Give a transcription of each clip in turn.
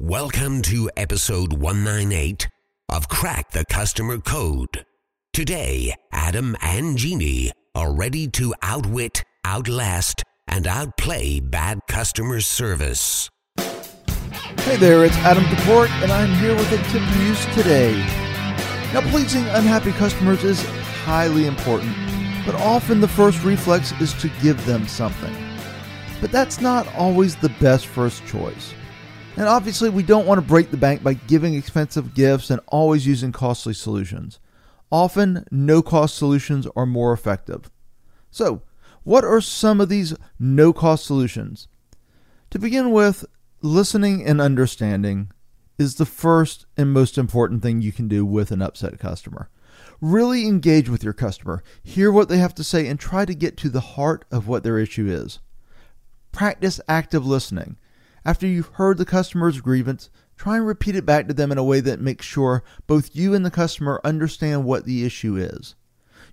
Welcome to episode 198 of Crack the Customer Code. Today, Adam and Jeannie are ready to outwit, outlast, and outplay bad customer service. Hey there, it's Adam Toporek, and I'm here with a tip to use today. Now, pleasing unhappy customers is highly important, but often the first reflex is to give them something. But that's not always the best first choice. And obviously, we don't want to break the bank by giving expensive gifts and always using costly solutions. Often, no cost solutions are more effective. So, what are some of these no cost solutions? To begin with, listening and understanding is the first and most important thing you can do with an upset customer. Really engage with your customer, hear what they have to say, and try to get to the heart of what their issue is. Practice active listening. After you've heard the customer's grievance, try and repeat it back to them in a way that makes sure both you and the customer understand what the issue is.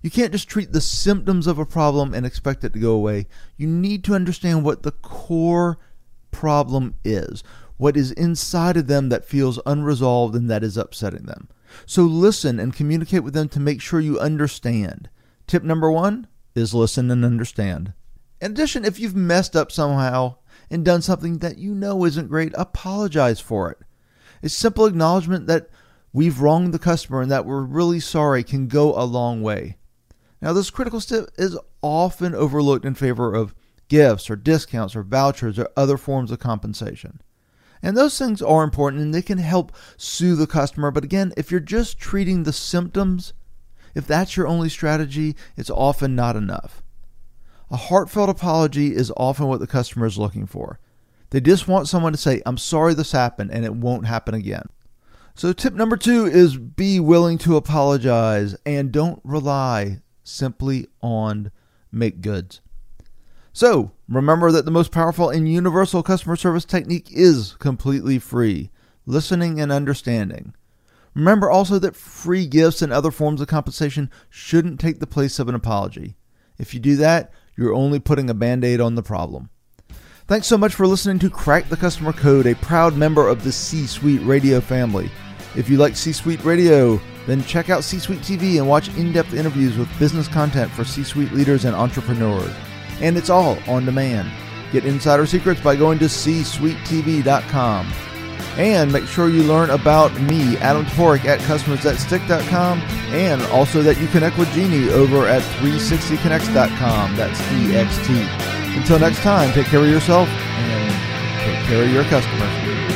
You can't just treat the symptoms of a problem and expect it to go away. You need to understand what the core problem is, what is inside of them that feels unresolved and that is upsetting them. So listen and communicate with them to make sure you understand. Tip number one is listen and understand. In addition, if you've messed up somehow, and done something that you know isn't great, apologize for it. A simple acknowledgement that we've wronged the customer and that we're really sorry can go a long way. Now, this critical step is often overlooked in favor of gifts or discounts or vouchers or other forms of compensation. And those things are important and they can help soothe the customer. But again, if you're just treating the symptoms, if that's your only strategy, it's often not enough. A heartfelt apology is often what the customer is looking for. They just want someone to say, I'm sorry this happened and it won't happen again. So, tip number two is be willing to apologize and don't rely simply on make goods. So, remember that the most powerful and universal customer service technique is completely free listening and understanding. Remember also that free gifts and other forms of compensation shouldn't take the place of an apology. If you do that, you're only putting a band aid on the problem. Thanks so much for listening to Crack the Customer Code, a proud member of the C Suite Radio family. If you like C Suite Radio, then check out C Suite TV and watch in depth interviews with business content for C Suite leaders and entrepreneurs. And it's all on demand. Get insider secrets by going to csuitetv.com. And make sure you learn about me, Adam Toporek, at customersthatstick.com, and also that you connect with Jeannie over at 360connext.com. That's EXT. Until next time, take care of yourself and take care of your customers.